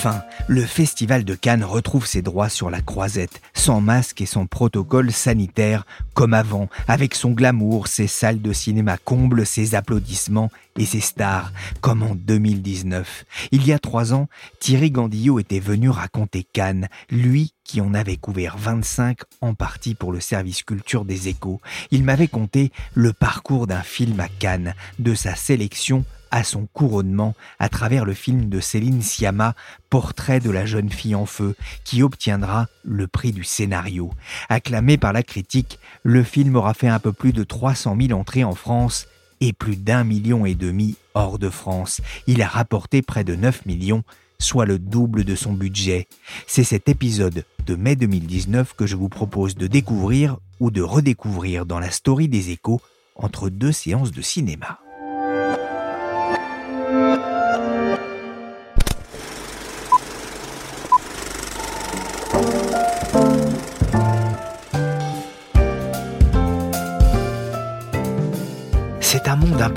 Enfin, le Festival de Cannes retrouve ses droits sur la croisette, sans masque et son protocole sanitaire, comme avant, avec son glamour, ses salles de cinéma combles, ses applaudissements et ses stars, comme en 2019. Il y a trois ans, Thierry Gandillot était venu raconter Cannes, lui qui en avait couvert 25 en partie pour le service culture des échos. Il m'avait conté le parcours d'un film à Cannes, de sa sélection à son couronnement à travers le film de Céline Sciamma, Portrait de la jeune fille en feu, qui obtiendra le prix du scénario. Acclamé par la critique, le film aura fait un peu plus de 300 000 entrées en France et plus d'un million et demi hors de France. Il a rapporté près de 9 millions, soit le double de son budget. C'est cet épisode de mai 2019 que je vous propose de découvrir ou de redécouvrir dans la story des échos entre deux séances de cinéma.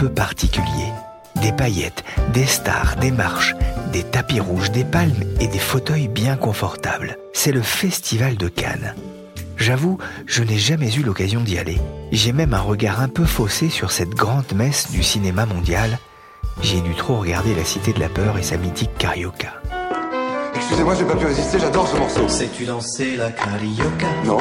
Peu particulier. Des paillettes, des stars, des marches, des tapis rouges, des palmes et des fauteuils bien confortables. C'est le Festival de Cannes. J'avoue, je n'ai jamais eu l'occasion d'y aller. J'ai même un regard un peu faussé sur cette grande messe du cinéma mondial. J'ai dû trop regarder La Cité de la Peur et sa mythique Carioca. Excusez-moi, j'ai pas pu résister, j'adore ce morceau. Sais-tu danser la carioca? Non.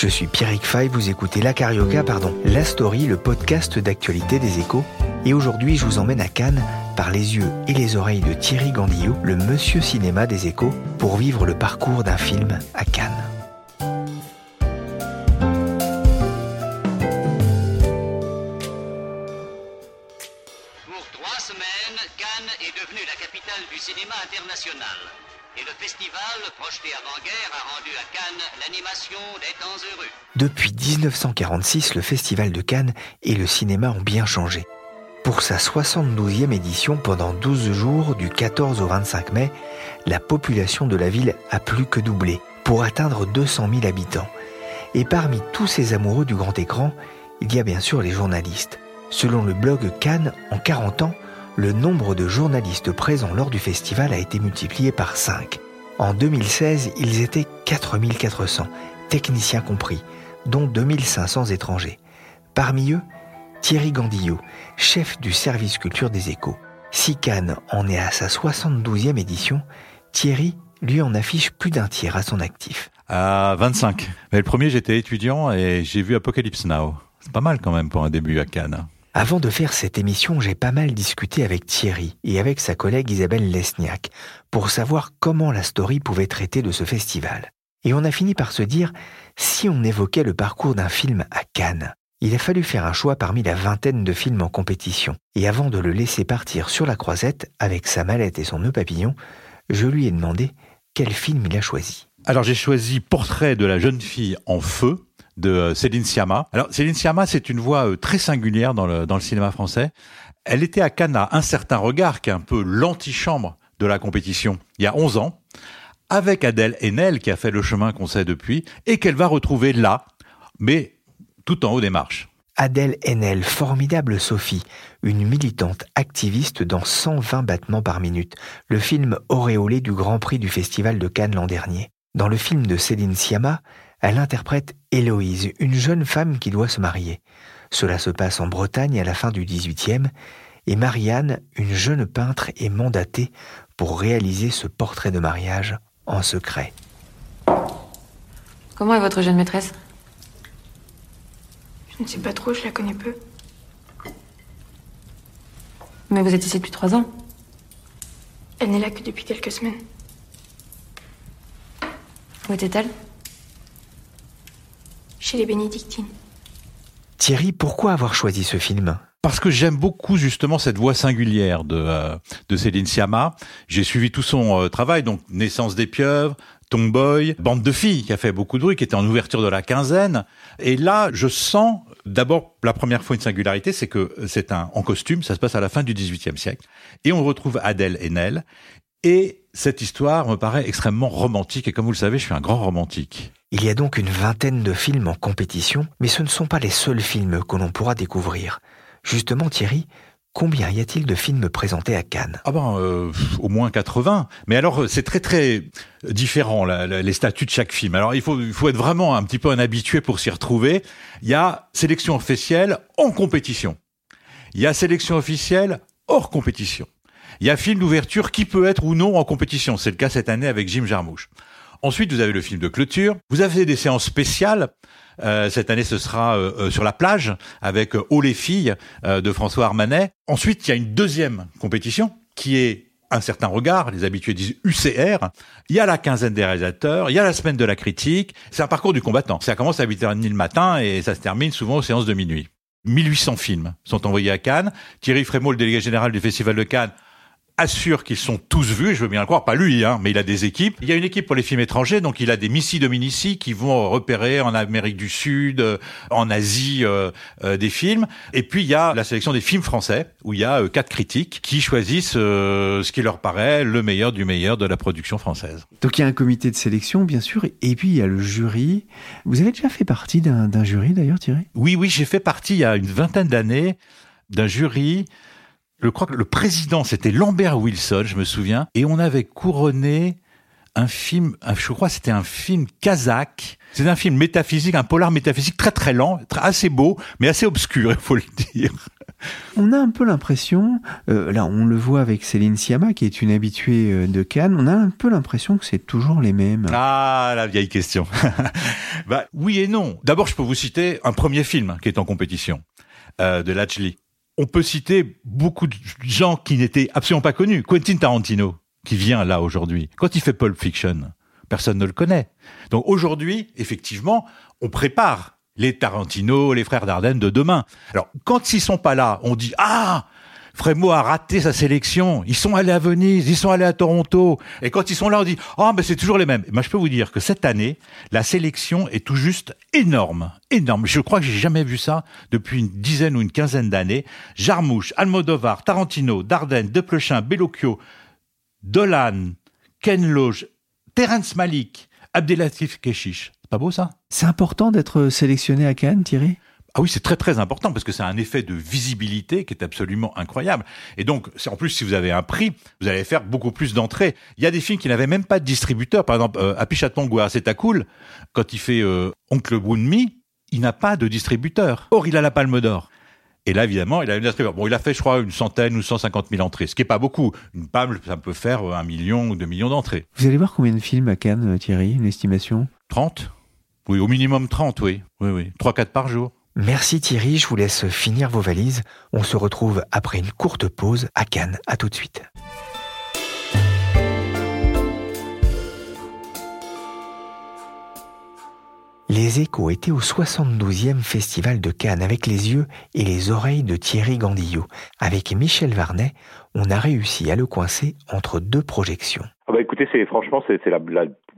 Je suis Pierrick Fay, vous écoutez La Carioca, pardon, La Story, le podcast d'actualité des échos. Et aujourd'hui, je vous emmène à Cannes par les yeux et les oreilles de Thierry Gandillot, le monsieur cinéma des échos, pour vivre le parcours d'un film à Cannes. Avant-guerre, a rendu à Cannes l'animation des temps heureux. Depuis 1946, le Festival de Cannes et le cinéma ont bien changé. Pour sa 72e édition, pendant 12 jours, du 14 au 25 mai, la population de la ville a plus que doublé, pour atteindre 200 000 habitants. Et parmi tous ces amoureux du grand écran, il y a bien sûr les journalistes. Selon le blog Cannes, en 40 ans, le nombre de journalistes présents lors du festival a été multiplié par 5. En 2016, ils étaient 4400, techniciens compris, dont 2500 étrangers. Parmi eux, Thierry Gandillot, chef du service culture des échos. Si Cannes en est à sa 72e édition, Thierry, lui, en affiche plus d'un tiers à son actif. À 25. Mais le premier, j'étais étudiant et j'ai vu Apocalypse Now. C'est pas mal quand même pour un début à Cannes. Avant de faire cette émission, j'ai pas mal discuté avec Thierry et avec sa collègue Isabelle Lesniak pour savoir comment la story pouvait traiter de ce festival. Et on a fini par se dire, si on évoquait le parcours d'un film à Cannes, il a fallu faire un choix parmi la vingtaine de films en compétition. Et avant de le laisser partir sur la croisette avec sa mallette et son nœud papillon, je lui ai demandé quel film il a choisi. Alors j'ai choisi Portrait de la jeune fille en feu de euh, Céline Sciamma. Alors Céline Sciamma, c'est une voix euh, très singulière dans le, dans le cinéma français. Elle était à Cannes à un certain regard, qui est un peu l'antichambre de la compétition, il y a 11 ans, avec Adèle Haenel, qui a fait le chemin qu'on sait depuis, et qu'elle va retrouver là, mais tout en haut des marches. Adèle Haenel, formidable Sophie, une militante activiste dans 120 battements par minute, le film auréolé du Grand Prix du Festival de Cannes l'an dernier. Dans le film de Céline Sciamma, elle interprète Héloïse, une jeune femme qui doit se marier. Cela se passe en Bretagne à la fin du XVIIIe, et Marianne, une jeune peintre, est mandatée pour réaliser ce portrait de mariage en secret. Comment est votre jeune maîtresse? Je ne sais pas trop, je la connais peu. Mais vous êtes ici depuis trois ans. Elle n'est là que depuis quelques semaines. Où était-elle? Chez les bénédictines. Thierry, pourquoi avoir choisi ce film? Parce que j'aime beaucoup justement cette voix singulière de, euh, de Céline Sciamma. J'ai suivi tout son euh, travail, donc Naissance des pieuvres, Tomboy, Bande de filles, qui a fait beaucoup de bruit, qui était en ouverture de la quinzaine. Et là, je sens d'abord la première fois une singularité, c'est que c'est un en costume, ça se passe à la fin du XVIIIe siècle, et on retrouve Adèle Haenel. Et cette histoire me paraît extrêmement romantique, et comme vous le savez, je suis un grand romantique. Il y a donc une vingtaine de films en compétition, mais ce ne sont pas les seuls films que l'on pourra découvrir. Justement, Thierry, combien y a-t-il de films présentés à Cannes? Ah ben, euh, au moins 80. Mais alors, c'est très très différent les statuts de chaque film. Alors, il faut, il faut être vraiment un petit peu un habitué pour s'y retrouver. Il y a sélection officielle en compétition. Il y a sélection officielle hors compétition. Il y a film d'ouverture qui peut être ou non en compétition. C'est le cas cette année avec Jim Jarmusch. Ensuite, vous avez le film de clôture. Vous avez des séances spéciales. Euh, cette année, ce sera euh, euh, sur la plage avec Oh les filles de François Armanet. Ensuite, il y a une deuxième compétition qui est un certain regard, les habitués disent UCR. Il y a la quinzaine des réalisateurs, il y a la semaine de la critique. C'est un parcours du combattant. Ça commence à 8h30 le matin et ça se termine souvent aux séances de minuit. 1800 films sont envoyés à Cannes. Thierry Frémaux, le délégué général du Festival de Cannes, assure qu'ils sont tous vus, je veux bien le croire, pas lui, hein, mais il a des équipes. Il y a une équipe pour les films étrangers, donc il a des Missy Dominici qui vont repérer en Amérique du Sud, euh, en Asie, euh, euh, des films. Et puis il y a la sélection des films français, où il y a euh, quatre critiques qui choisissent euh, ce qui leur paraît le meilleur du meilleur de la production française. Donc il y a un comité de sélection, bien sûr, et puis il y a le jury. Vous avez déjà fait partie d'un d'un jury d'ailleurs, Thierry? Oui, oui, j'ai fait partie il y a une vingtaine d'années d'un jury. Je crois que le président, c'était Lambert Wilson, je me souviens, et on avait couronné un film, je crois que c'était un film kazakh. C'est un film métaphysique, un polar métaphysique très très lent, très- assez beau, mais assez obscur, il faut le dire. On a un peu l'impression, euh, là on le voit avec Céline Sciamma qui est une habituée euh, de Cannes, on a un peu l'impression que c'est toujours les mêmes. Ah, la vieille question. bah, oui et non. D'abord, je peux vous citer un premier film qui est en compétition, euh, de Lachli. On peut citer beaucoup de gens qui n'étaient absolument pas connus. Quentin Tarantino, qui vient là aujourd'hui. Quand il fait Pulp Fiction, personne ne le connaît. Donc aujourd'hui, effectivement, on prépare les Tarantino, les frères Dardenne de demain. Alors, quand ils sont pas là, on dit, ah, Frémaux a raté sa sélection. Ils sont allés à Venise, ils sont allés à Toronto. Et quand ils sont là, on dit Ah, ben c'est toujours les mêmes. Mais je peux vous dire que cette année, la sélection est tout juste énorme. Énorme. Je crois que j'ai jamais vu ça depuis une dizaine ou une quinzaine d'années. Jarmouche, Almodovar, Tarantino, Dardenne, Desplechin, Bellocchio, Dolan, Ken Loach, Terence Malik, Abdelatif Keshish. C'est pas beau ça? C'est important d'être sélectionné à Cannes, Thierry? Ah oui, c'est très très important parce que c'est un effet de visibilité qui est absolument incroyable. Et donc, en plus, si vous avez un prix, vous allez faire beaucoup plus d'entrées. Il y a des films qui n'avaient même pas de distributeur. Par exemple, euh, Happy Chatong c'est à cool. Quand il fait euh, Oncle Boonmi, il n'a pas de distributeur. Or, il a la Palme d'Or. Et là, évidemment, il a une distributeur. Bon, il a fait, je crois, une centaine ou 150 000 entrées, ce qui est pas beaucoup. Une palme, ça peut faire euh, un million ou deux millions d'entrées. Vous allez voir combien de films à Cannes, Thierry, une estimation? 30 Oui, au minimum 30, oui. Oui, oui. 3-4 par jour. Merci Thierry, je vous laisse finir vos valises. On se retrouve après une courte pause à Cannes. À tout de suite. Les échos étaient au 72e Festival de Cannes avec les yeux et les oreilles de Thierry Gandillot. Avec Michel Varnet, on a réussi à le coincer entre deux projections. Ah bah écoutez, franchement c'est la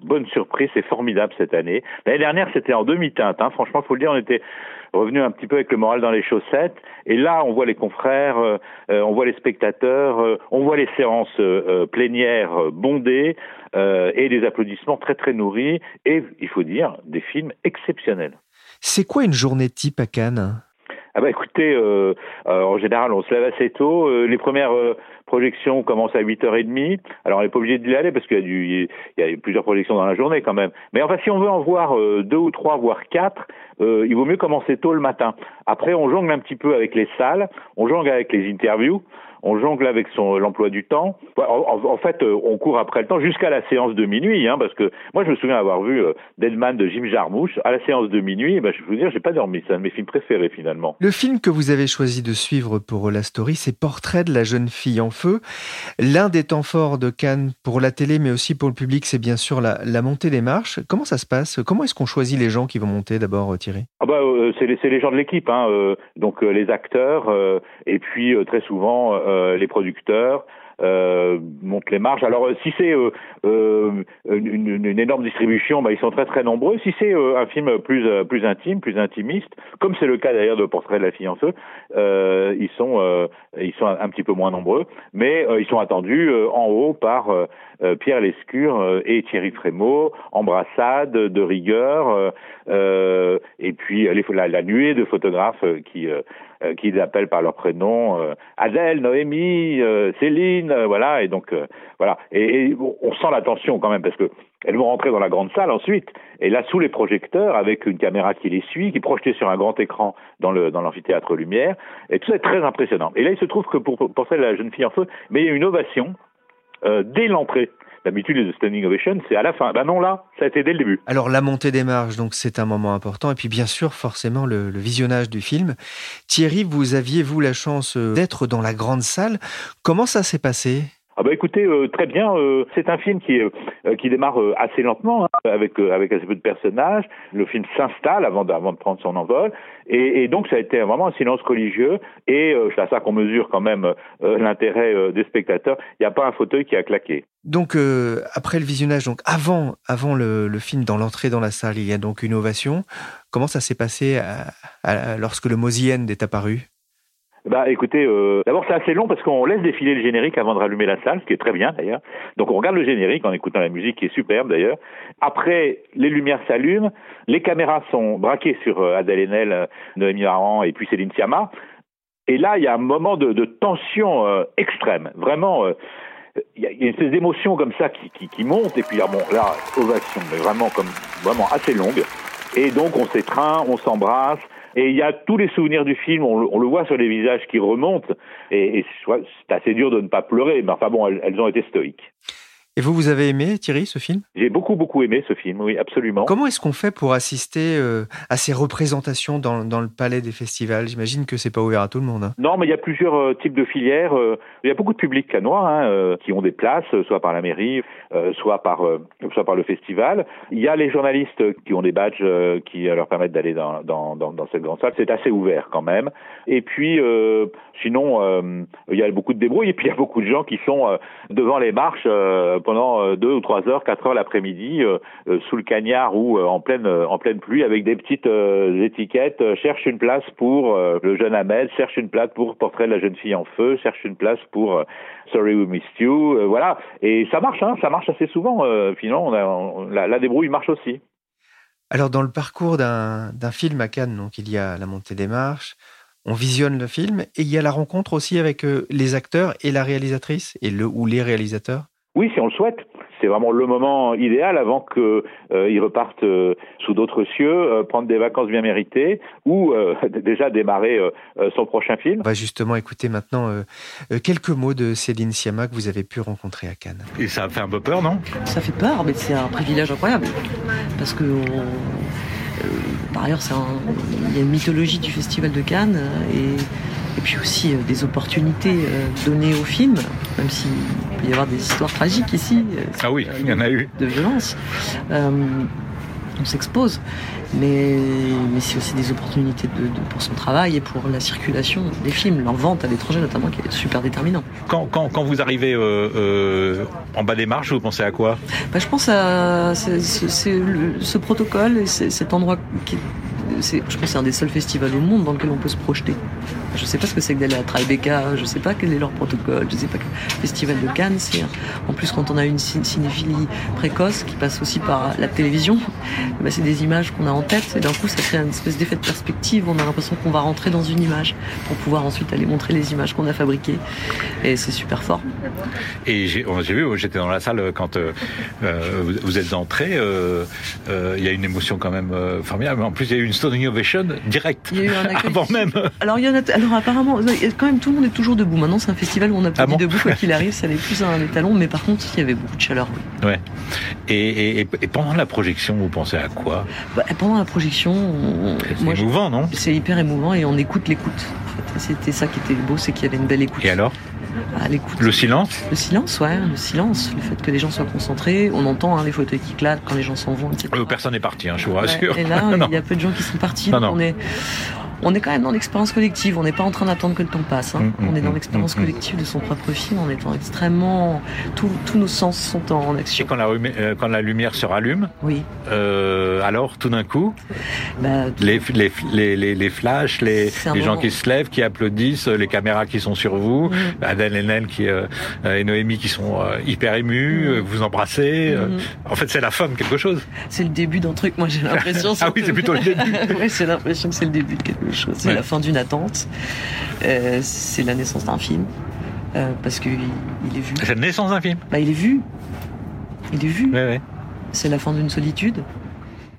bonne surprise, c'est formidable cette année. L'année dernière c'était en demi-teinte, hein. franchement faut le dire, on était revenu un petit peu avec le moral dans les chaussettes. Et là on voit les confrères, euh, euh, on voit les spectateurs, euh, on voit les séances euh, euh, plénières euh, bondées et des applaudissements très très nourris et il faut dire des films exceptionnels. C'est quoi une journée type à Cannes? Ah bah écoutez, euh, euh, en général, on se lève assez tôt. Euh, les premières euh, projections commencent à 8h30. Alors on n'est pas obligé d'y aller parce qu'il y a du, y a plusieurs projections dans la journée quand même. Mais enfin, si on veut en voir deux ou trois, voire quatre, il vaut mieux commencer tôt le matin. Après, on jongle un petit peu avec les salles, on jongle avec les interviews. On jongle avec son l'emploi du temps. En, fait, euh, on court après le temps jusqu'à la séance de minuit, hein, parce que moi, je me souviens avoir vu euh, Deadman de Jim Jarmusch à la séance de minuit. Ben, je vous dire, j'ai pas dormi. C'est un de mes films préférés finalement. Le film que vous avez choisi de suivre pour la story, c'est Portrait de la jeune fille en feu. L'un des temps forts de Cannes pour la télé, mais aussi pour le public, c'est bien sûr la, la montée des marches. Comment ça se passe? Comment est-ce qu'on choisit les gens qui vont monter d'abord, euh, Thierry? Ah bah euh, c'est les, gens de l'équipe, hein, euh, donc euh, les acteurs et puis très souvent les producteurs euh, montent les marges. Alors euh, si c'est euh, euh, une, énorme distribution, bah, ils sont très très nombreux. Si c'est euh, un film plus euh, plus intime, plus intimiste, comme c'est le cas d'ailleurs de Portrait de la euh, ils sont euh, ils sont un, petit peu moins nombreux, mais euh, ils sont attendus euh, en haut par euh, euh, Pierre Lescure euh, et Thierry Frémaux, embrassade de rigueur, euh, euh, et puis euh, la, nuée de photographes euh, qui euh, qui les appellent par leur prénom, euh, Adèle, Noémie, euh, Céline, voilà, et donc voilà, et, on sent la tension quand même parce que elles vont rentrer dans la grande salle ensuite, et là sous les projecteurs avec une caméra qui les suit, qui est projetée sur un grand écran dans le dans l'amphithéâtre Lumière, et tout ça est très impressionnant. Et là il se trouve que pour pour celle la jeune fille en feu, mais il y a une ovation dès l'entrée. D'habitude, les standing ovation, c'est à la fin. Ben non, là, ça a été dès le début. Alors la montée des marges, donc c'est un moment important, et puis bien sûr forcément le, le visionnage du film. Thierry, vous aviez vous la chance euh, d'être dans la grande salle. Comment ça s'est passé? Ah bah écoutez, euh, très bien. euh, c'est un film qui, euh, qui démarre euh, assez lentement, hein, avec, euh, avec assez peu de personnages. Le film s'installe avant, de- avant de prendre son envol. Et, et donc ça a été vraiment un silence religieux. Et euh, c'est à ça qu'on mesure quand même l'intérêt des spectateurs. Il n'y a pas un fauteuil qui a claqué. Donc après le visionnage, donc avant, avant le, le film, dans l'entrée dans la salle, il y a donc une ovation. Comment ça s'est passé à- à- lorsque le Mosien est apparu? Bah écoutez, euh, d'abord c'est assez long parce qu'on laisse défiler le générique avant de rallumer la salle, ce qui est très bien d'ailleurs. Donc on regarde le générique en écoutant la musique qui est superbe d'ailleurs. Après, les lumières s'allument, les caméras sont braquées sur euh, Adèle Haenel, euh, Noémie Laurent et puis Céline Sciamma. Et là, il y a un moment de, de tension euh, extrême, vraiment. euh, il y, a, il y a espèce d'émotion comme ça qui, qui, qui monte et puis là, bon, là, ovation, mais vraiment comme vraiment assez longue. Et donc on s'étreint, on s'embrasse. Et il y a tous les souvenirs du film, on, le- voit sur les visages qui remontent. Et, c'est assez dur de ne pas pleurer, mais enfin bon, elles ont été stoïques. Et vous, vous avez aimé, Thierry, ce film? J'ai beaucoup, beaucoup aimé ce film, oui, absolument. Comment est-ce qu'on fait pour assister euh, à ces représentations dans, dans le palais des festivals? J'imagine que c'est pas ouvert à tout le monde. hein. Non, mais il y a plusieurs euh, types de filières. euh, il y a beaucoup de publics canois hein, qui ont des places, soit par la mairie, soit par soit par le festival. Il y a les journalistes qui ont des badges qui leur permettent d'aller dans, dans, dans, cette grande salle. C'est assez ouvert quand même. Et puis, sinon, il y a beaucoup de débrouilles. Et puis, il y a beaucoup de gens qui sont devant les marches pendant euh, deux ou trois heures, quatre heures l'après-midi, euh, euh, sous le cagnard ou en pleine pluie, avec des petites étiquettes. cherche une place pour le jeune Ahmed, cherche une place pour Portrait de la jeune fille en feu, cherche une place pour Sorry We Missed You. voilà. Et ça marche, hein, ça marche assez souvent. Finalement, on a, on- la, la débrouille marche aussi. Alors, dans le parcours d'un film à Cannes, donc il y a la montée des marches, on visionne le film et il y a la rencontre aussi avec les acteurs et la réalisatrice et le ou les réalisateurs. Oui, si on le souhaite. C'est vraiment le moment idéal avant que euh, repartent euh, sous d'autres cieux, euh, prendre des vacances bien méritées ou euh, déjà démarrer euh, euh, son prochain film. On va justement écouter maintenant euh, euh, quelques mots de Céline Sciamma que vous avez pu rencontrer à Cannes. Et ça a fait un peu peur, non? Ça fait peur, mais c'est un privilège incroyable. Parce que, on- euh, par ailleurs, c'est un- il y a une mythologie du Festival de Cannes et, et puis aussi euh, des opportunités euh, données au film, même s'il peut y avoir des histoires tragiques ici. euh, Ah oui, il y en a eu. de violence. On s'expose, mais, mais c'est aussi des opportunités de, de- pour son travail et pour la circulation des films, leur vente à l'étranger notamment, qui est super déterminant. Quand, quand, quand vous arrivez euh, euh, en bas des marches, vous pensez à quoi? Bah, je pense à le- ce protocole et cet endroit qui je pense que c'est un des seuls festivals au monde dans lequel on peut se projeter. Je sais pas ce que c'est que d'aller à Tribeca, je sais pas quel est leur protocole, je sais pas quel festival de Cannes, c'est en plus quand on a une cin- cinéphilie précoce qui passe aussi par la télévision, bah, c'est des images qu'on a en tête et d'un coup ça crée une espèce d'effet de perspective, on a l'impression qu'on va rentrer dans une image pour pouvoir ensuite aller montrer les images qu'on a fabriquées et c'est super fort. Et j'ai j'ai vu, j'étais dans la salle quand euh, euh, vous, êtes entré. euh, euh, Il y a une émotion quand même formidable. En plus, il y a eu une standing ovation directe Il y a eu un accueil avant même. Alors il y en a, Alors apparemment, quand même tout le monde est toujours debout. Maintenant, c'est un festival où on a Ah bon debout quoi qu'il arrive. Ça n'est plus un étalon, mais par contre, il y avait beaucoup de chaleur. oui. Ouais. Et, et- et- et pendant la projection, vous pensez à quoi? Bah, pendant la projection, on- C'est je- émouvant, non? c'est hyper émouvant et on écoute l'écoute. En fait, c'était ça qui était beau, c'est qu'il y avait une belle écoute. Et alors? À l'écoute. Le silence? Le silence, ouais, le silence, le fait que les gens soient concentrés. On entend hein, les fauteuils qui claquent quand les gens s'en vont, etc. Euh, Personne n'est parti, hein, je vous Ouais, rassure. Et là, il y a peu de gens qui sont partis. Non, donc non. On est, on est quand même dans l'expérience collective. On n'est pas en train d'attendre que le temps passe. hein. Mm, on est dans mm, l'expérience mm, mm. collective de son propre film en étant extrêmement. Tous tous nos sens sont en Et action. quand la, euh, quand la lumière se rallume, Oui. euh, alors tout d'un coup, Bah, les, les, les, les, les flashs, les, les gens moment. qui se lèvent, qui applaudissent, les caméras qui sont sur vous, Mhm. Adèle Haenel qui, euh, et Noémie qui sont euh, hyper émus, euh, vous embrassez. euh. En fait, c'est la fin de quelque chose. c'est le début d'un truc. Moi, j'ai l'impression. Ah oui, c'est plutôt le début. ouais, c'est l'impression que c'est le début de quelque chose. C'est Ouais. la fin d'une attente. Euh, c'est la naissance d'un film. Euh, parce qu'il il est vu. C'est la naissance d'un film. Bah, il est vu. Il est vu. Ouais, ouais. C'est la fin d'une solitude.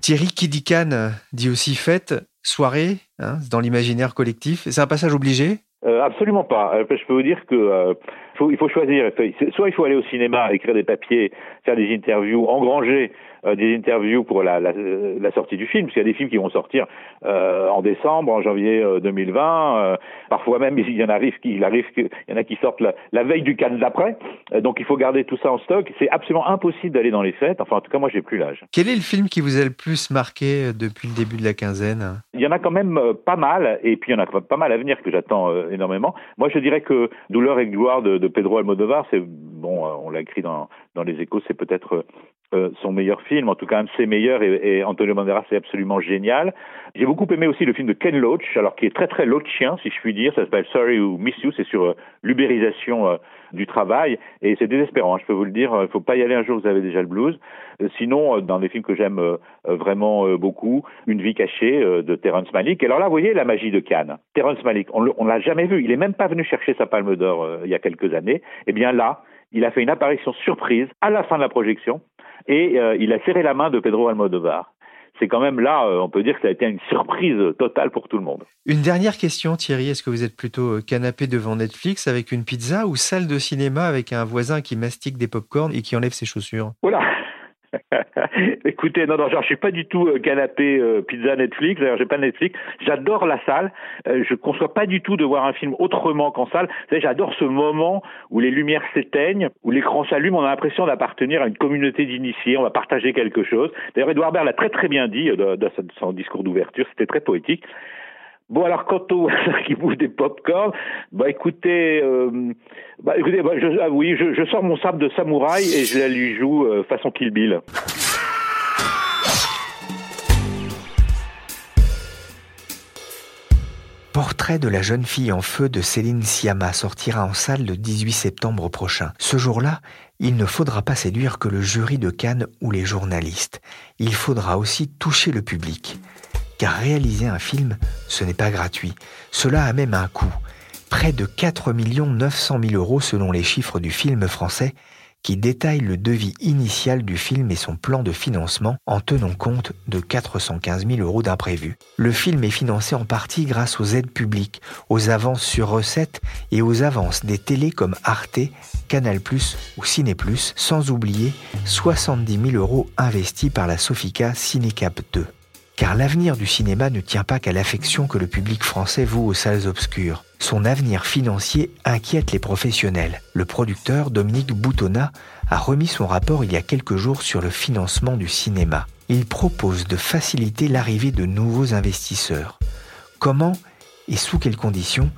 Thierry qui dit aussi fête, soirée, hein, dans l'imaginaire collectif. C'est un passage obligé? Euh, absolument pas. Euh, je peux vous dire que euh, faut, il faut choisir. Soit il faut aller au cinéma, écrire des papiers, faire des interviews, engranger des interviews pour la, la, la sortie du film, parce qu'il y a des films qui vont sortir euh, en décembre, en janvier euh, 2020. euh, parfois même, il y en arrive qui, il arrive qu'il y en a qui sortent la, la veille du Cannes d'après. Euh, donc il faut garder tout ça en stock. C'est absolument impossible d'aller dans les fêtes. Enfin, en tout cas, moi, j'ai plus l'âge. Quel est le film qui vous a le plus marqué euh, depuis le début de la quinzaine? Il y en a quand même euh, pas mal, et puis il y en a pas mal à venir que j'attends euh, énormément. Moi, je dirais que Douleur et gloire de, de Pedro Almodovar, c'est bon, euh, on l'a écrit dans, dans les Échos, c'est peut-être euh, son meilleur film, en tout cas un de ses meilleurs, et, et Antonio Banderas c'est absolument génial. J'ai beaucoup aimé aussi le film de Ken Loach, alors qui est très très loachien, si je puis dire. Ça s'appelle Sorry ou Miss You, c'est sur euh, l'ubérisation euh, du travail, et c'est désespérant. hein, je peux vous le dire, il faut pas y aller un jour, vous avez déjà le blues. Euh, Sinon, dans des films que j'aime vraiment beaucoup, Une vie cachée de Terrence Malick. Alors là, vous voyez la magie de Cannes. Terrence Malick, on on l'a jamais vu. Il est même pas venu chercher sa Palme d'Or il y a quelques années. Eh bien là, il a fait une apparition surprise à la fin de la projection et euh, il a serré la main de Pedro Almodovar. C'est quand même là, euh, on peut dire que ça a été une surprise totale pour tout le monde. Une dernière question, Thierry. Est-ce que vous êtes plutôt euh, canapé devant Netflix avec une pizza ou salle de cinéma avec un voisin qui mastique des pop-corn et qui enlève ses chaussures? Voilà. Écoutez, non, non, genre, je suis pas du tout euh, canapé euh, pizza Netflix. D'ailleurs, j'ai pas Netflix. J'adore la salle. Euh, je conçois pas du tout de voir un film autrement qu'en salle. J'adore ce moment où les lumières s'éteignent, où l'écran s'allume. On a l'impression d'appartenir à une communauté d'initiés. On va partager quelque chose. D'ailleurs, Edouard Baird l'a très très bien dit euh, dans son discours d'ouverture. C'était très poétique. Bon alors quant au qui bouffe des pop-corn, bah écoutez, euh, bah écoutez, bah, je, ah oui, je, sors mon sabre de samouraï et je la lui joue euh, façon Kill Bill. Portrait de la jeune fille en feu de Céline Sciamma sortira en salle le 18 septembre prochain. Ce jour-là, il ne faudra pas séduire que le jury de Cannes ou les journalistes. Il faudra aussi toucher le public. Réaliser un film, ce n'est pas gratuit. Cela a même un coût. Près de 4 900 000 euros selon les chiffres du film français qui détaille le devis initial du film et son plan de financement en tenant compte de 415 000 euros d'imprévus. Le film est financé en partie grâce aux aides publiques, aux avances sur recettes et aux avances des télés comme Arte, Canal+, ou Ciné+, sans oublier 70 000 euros investis par la Sofica Cinécap 2. Car l'avenir du cinéma ne tient pas qu'à l'affection que le public français voue aux salles obscures. Son avenir financier inquiète les professionnels. Le producteur Dominique Boutonnat a remis son rapport il y a quelques jours sur le financement du cinéma. Il propose de faciliter l'arrivée de nouveaux investisseurs. Comment et sous quelles conditions?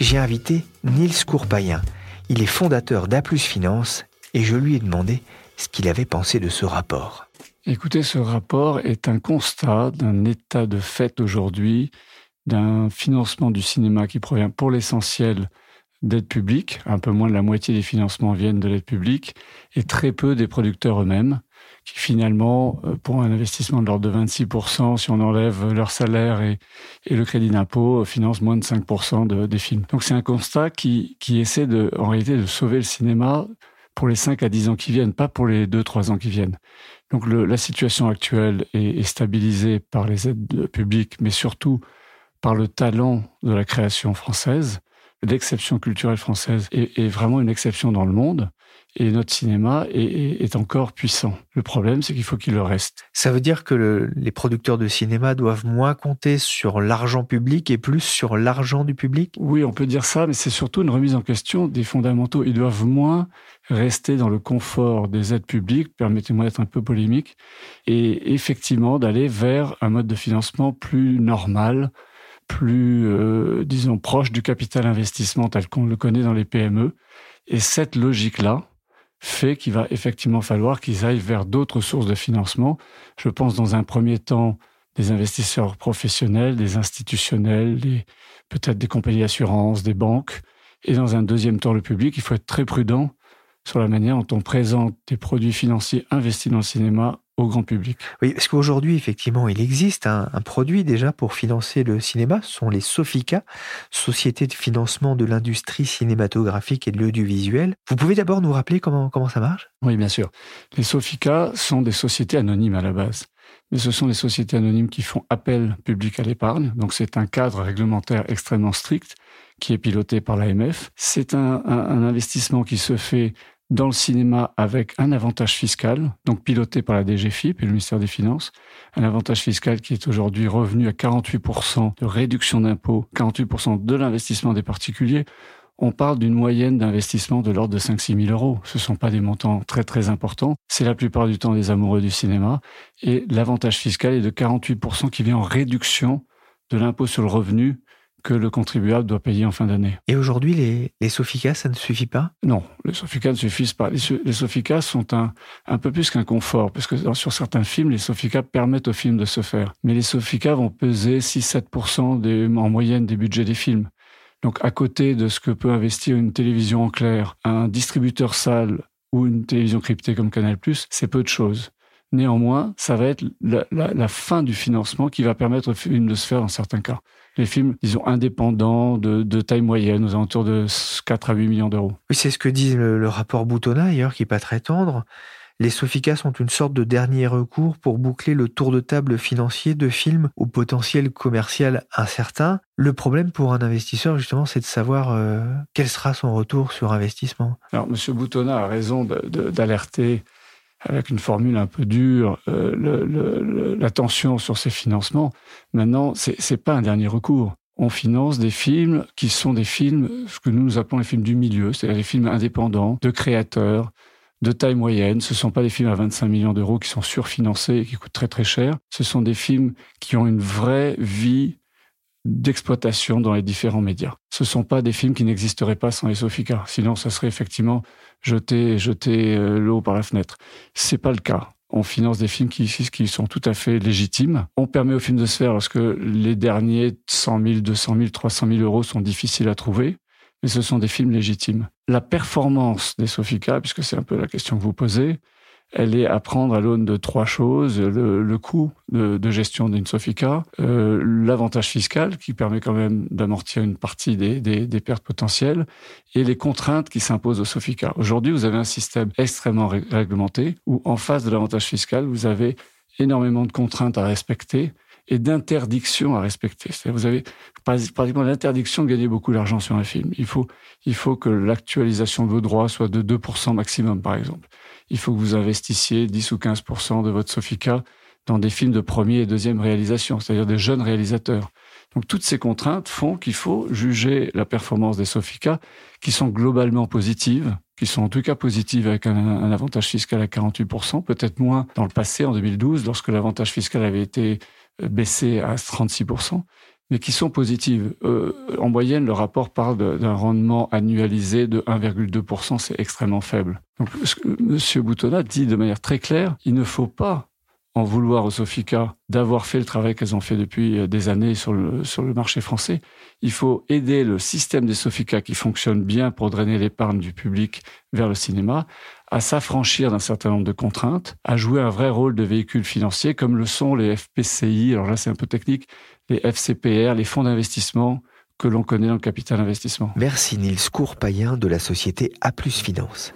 J'ai invité Niels Courpayen. Il est fondateur d'A Finance et je lui ai demandé ce qu'il avait pensé de ce rapport. Écoutez, ce rapport est un constat d'un état de fait aujourd'hui, d'un financement du cinéma qui provient pour l'essentiel d'aide publique, un peu moins de la moitié des financements viennent de l'aide publique, et très peu des producteurs eux-mêmes, qui finalement, euh, pour un investissement de l'ordre de 26%, si on enlève leur salaire et, le crédit d'impôt, euh, financent moins de 5% de- des films. Donc c'est un constat qui, qui essaie de, en réalité de sauver le cinéma pour les 5 à 10 ans qui viennent, pas pour les 2-3 ans qui viennent. Donc le- la situation actuelle est, est stabilisée par les aides publiques, mais surtout par le talent de la création française. L'exception culturelle française est, vraiment une exception dans le monde et notre cinéma est, encore puissant. Le problème, c'est qu'il faut qu'il le reste. Ça veut dire que les producteurs de cinéma doivent moins compter sur l'argent public et plus sur l'argent du public? Oui, on peut dire ça, mais c'est surtout une remise en question des fondamentaux. Ils doivent moins rester dans le confort des aides publiques, permettez-moi d'être un peu polémique, et effectivement d'aller vers un mode de financement plus normal, plus, euh, disons, proche du capital investissement tel qu'on le connaît dans les PME. Et cette logique-là, fait qu'il va effectivement falloir qu'ils aillent vers d'autres sources de financement. Je pense dans un premier temps des investisseurs professionnels, des institutionnels, peut-être des compagnies d'assurance, des banques, et dans un deuxième temps le public. Il faut être très prudent sur la manière dont on présente des produits financiers investis dans le cinéma au grand public. Oui, parce qu'aujourd'hui, effectivement, il existe un, produit déjà pour financer le cinéma, ce sont les Sofica, Société de financement de l'industrie cinématographique et de l'audiovisuel. Vous pouvez d'abord nous rappeler comment, comment ça marche? Oui, bien sûr. Les Sofica sont des sociétés anonymes à la base. Mais ce sont des sociétés anonymes qui font appel public à l'épargne. Donc c'est un cadre réglementaire extrêmement strict qui est piloté par l'AMF. C'est un, un investissement qui se fait dans le cinéma avec un avantage fiscal, donc piloté par la DGFIP et le ministère des Finances, un avantage fiscal qui est aujourd'hui revenu à 48% de réduction d'impôts, 48% de l'investissement des particuliers. On parle d'une moyenne d'investissement de l'ordre de 5-6 000 euros. Ce ne sont pas des montants très très importants. C'est la plupart du temps des amoureux du cinéma. Et l'avantage fiscal est de 48% qui vient en réduction de l'impôt sur le revenu que le contribuable doit payer en fin d'année. Et aujourd'hui, les, les Sofica, ça ne suffit pas? Non, les Sofica ne suffisent pas. Les, les Sofica sont un, un peu plus qu'un confort, parce que sur certains films, les Sofica permettent aux films de se faire. Mais les Sofica vont peser 6-7% en moyenne des budgets des films. Donc à côté de ce que peut investir une télévision en clair, un distributeur salle ou une télévision cryptée comme Canal+, c'est peu de choses. Néanmoins, ça va être la, la, la, fin du financement qui va permettre aux films de se faire dans certains cas les films, disons, indépendants, de, de, taille moyenne, aux alentours de 4 à 8 millions d'euros. Oui, c'est ce que dit le, rapport Boutonna, ailleurs, qui n'est pas très tendre. Les Sofica sont une sorte de dernier recours pour boucler le tour de table financier de films au potentiel commercial incertain. Le problème pour un investisseur, justement, c'est de savoir euh, quel sera son retour sur investissement. Alors, M. Boutonna a raison d'alerter avec une formule un peu dure, euh, le, la tension sur ces financements. Maintenant, c'est n'est pas un dernier recours. On finance des films qui sont des films, ce que nous nous appelons les films du milieu, c'est-à-dire des films indépendants, de créateurs, de taille moyenne. Ce ne sont pas des films à 25 millions d'euros qui sont surfinancés et qui coûtent très très cher. Ce sont des films qui ont une vraie vie d'exploitation dans les différents médias. Ce ne sont pas des films qui n'existeraient pas sans les Sofica. Sinon, ça serait effectivement jeter, jeter euh, l'eau par la fenêtre. C'est pas le cas. On finance des films qui, qui sont tout à fait légitimes. On permet aux films de se faire lorsque les derniers 100 000, 200 000, 300 000 euros sont difficiles à trouver. Mais ce sont des films légitimes. La performance des Sofica, puisque c'est un peu la question que vous posez, elle est à prendre à l'aune de trois choses le, coût de, gestion d'une Sofica, euh, l'avantage fiscal qui permet quand même d'amortir une partie des, des, pertes potentielles, et les contraintes qui s'imposent aux Sofica. Aujourd'hui, vous avez un système extrêmement réglementé où, en face de l'avantage fiscal, vous avez énormément de contraintes à respecter et d'interdictions à respecter. C'est-à-dire vous avez pratiquement l'interdiction de gagner beaucoup d'argent sur un film. Il faut, il faut que l'actualisation de vos droits soit de 2% maximum, par exemple il faut que vous investissiez 10 ou 15% de votre Sofica dans des films de première et deuxième réalisation, c'est-à-dire des jeunes réalisateurs. Donc toutes ces contraintes font qu'il faut juger la performance des Sofica, qui sont globalement positives, qui sont en tout cas positives avec un, avantage fiscal à 48%, peut-être moins dans le passé, en 2012, lorsque l'avantage fiscal avait été baissé à 36% mais qui sont positives. Euh, en moyenne, le rapport parle d'un rendement annualisé de 1,2%, c'est extrêmement faible. Donc, M. Boutonnat dit de manière très claire, il ne faut pas en vouloir aux Sofica d'avoir fait le travail qu'elles ont fait depuis euh, des années sur le, sur le marché français. Il faut aider le système des Sofica qui fonctionne bien pour drainer l'épargne du public vers le cinéma à s'affranchir d'un certain nombre de contraintes, à jouer un vrai rôle de véhicule financier comme le sont les FPCI. Alors là, c'est un peu technique, les FCPR, les fonds d'investissement que l'on connaît dans le capital investissement. Merci Nils Courpayen de la société A Finance.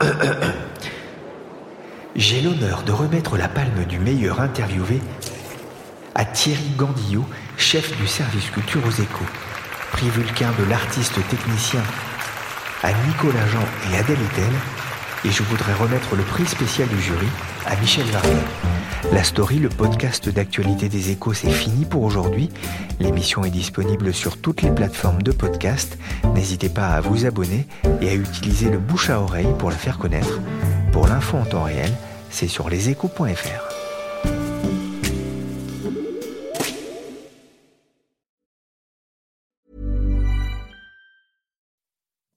J'ai l'honneur de remettre la palme du meilleur interviewé à Thierry Gandillot, chef du service culture aux échos. Prix de l'artiste technicien à Nicolas Jean et Adèle Itel. Et je voudrais remettre le prix spécial du jury à Michel Varnet. La story, le podcast d'actualité des échos, c'est fini pour aujourd'hui. L'émission est disponible sur toutes les plateformes de podcast. N'hésitez pas à vous abonner et à utiliser le bouche à oreille pour la faire connaître. Pour l'info en temps réel, c'est sur leséchos.fr.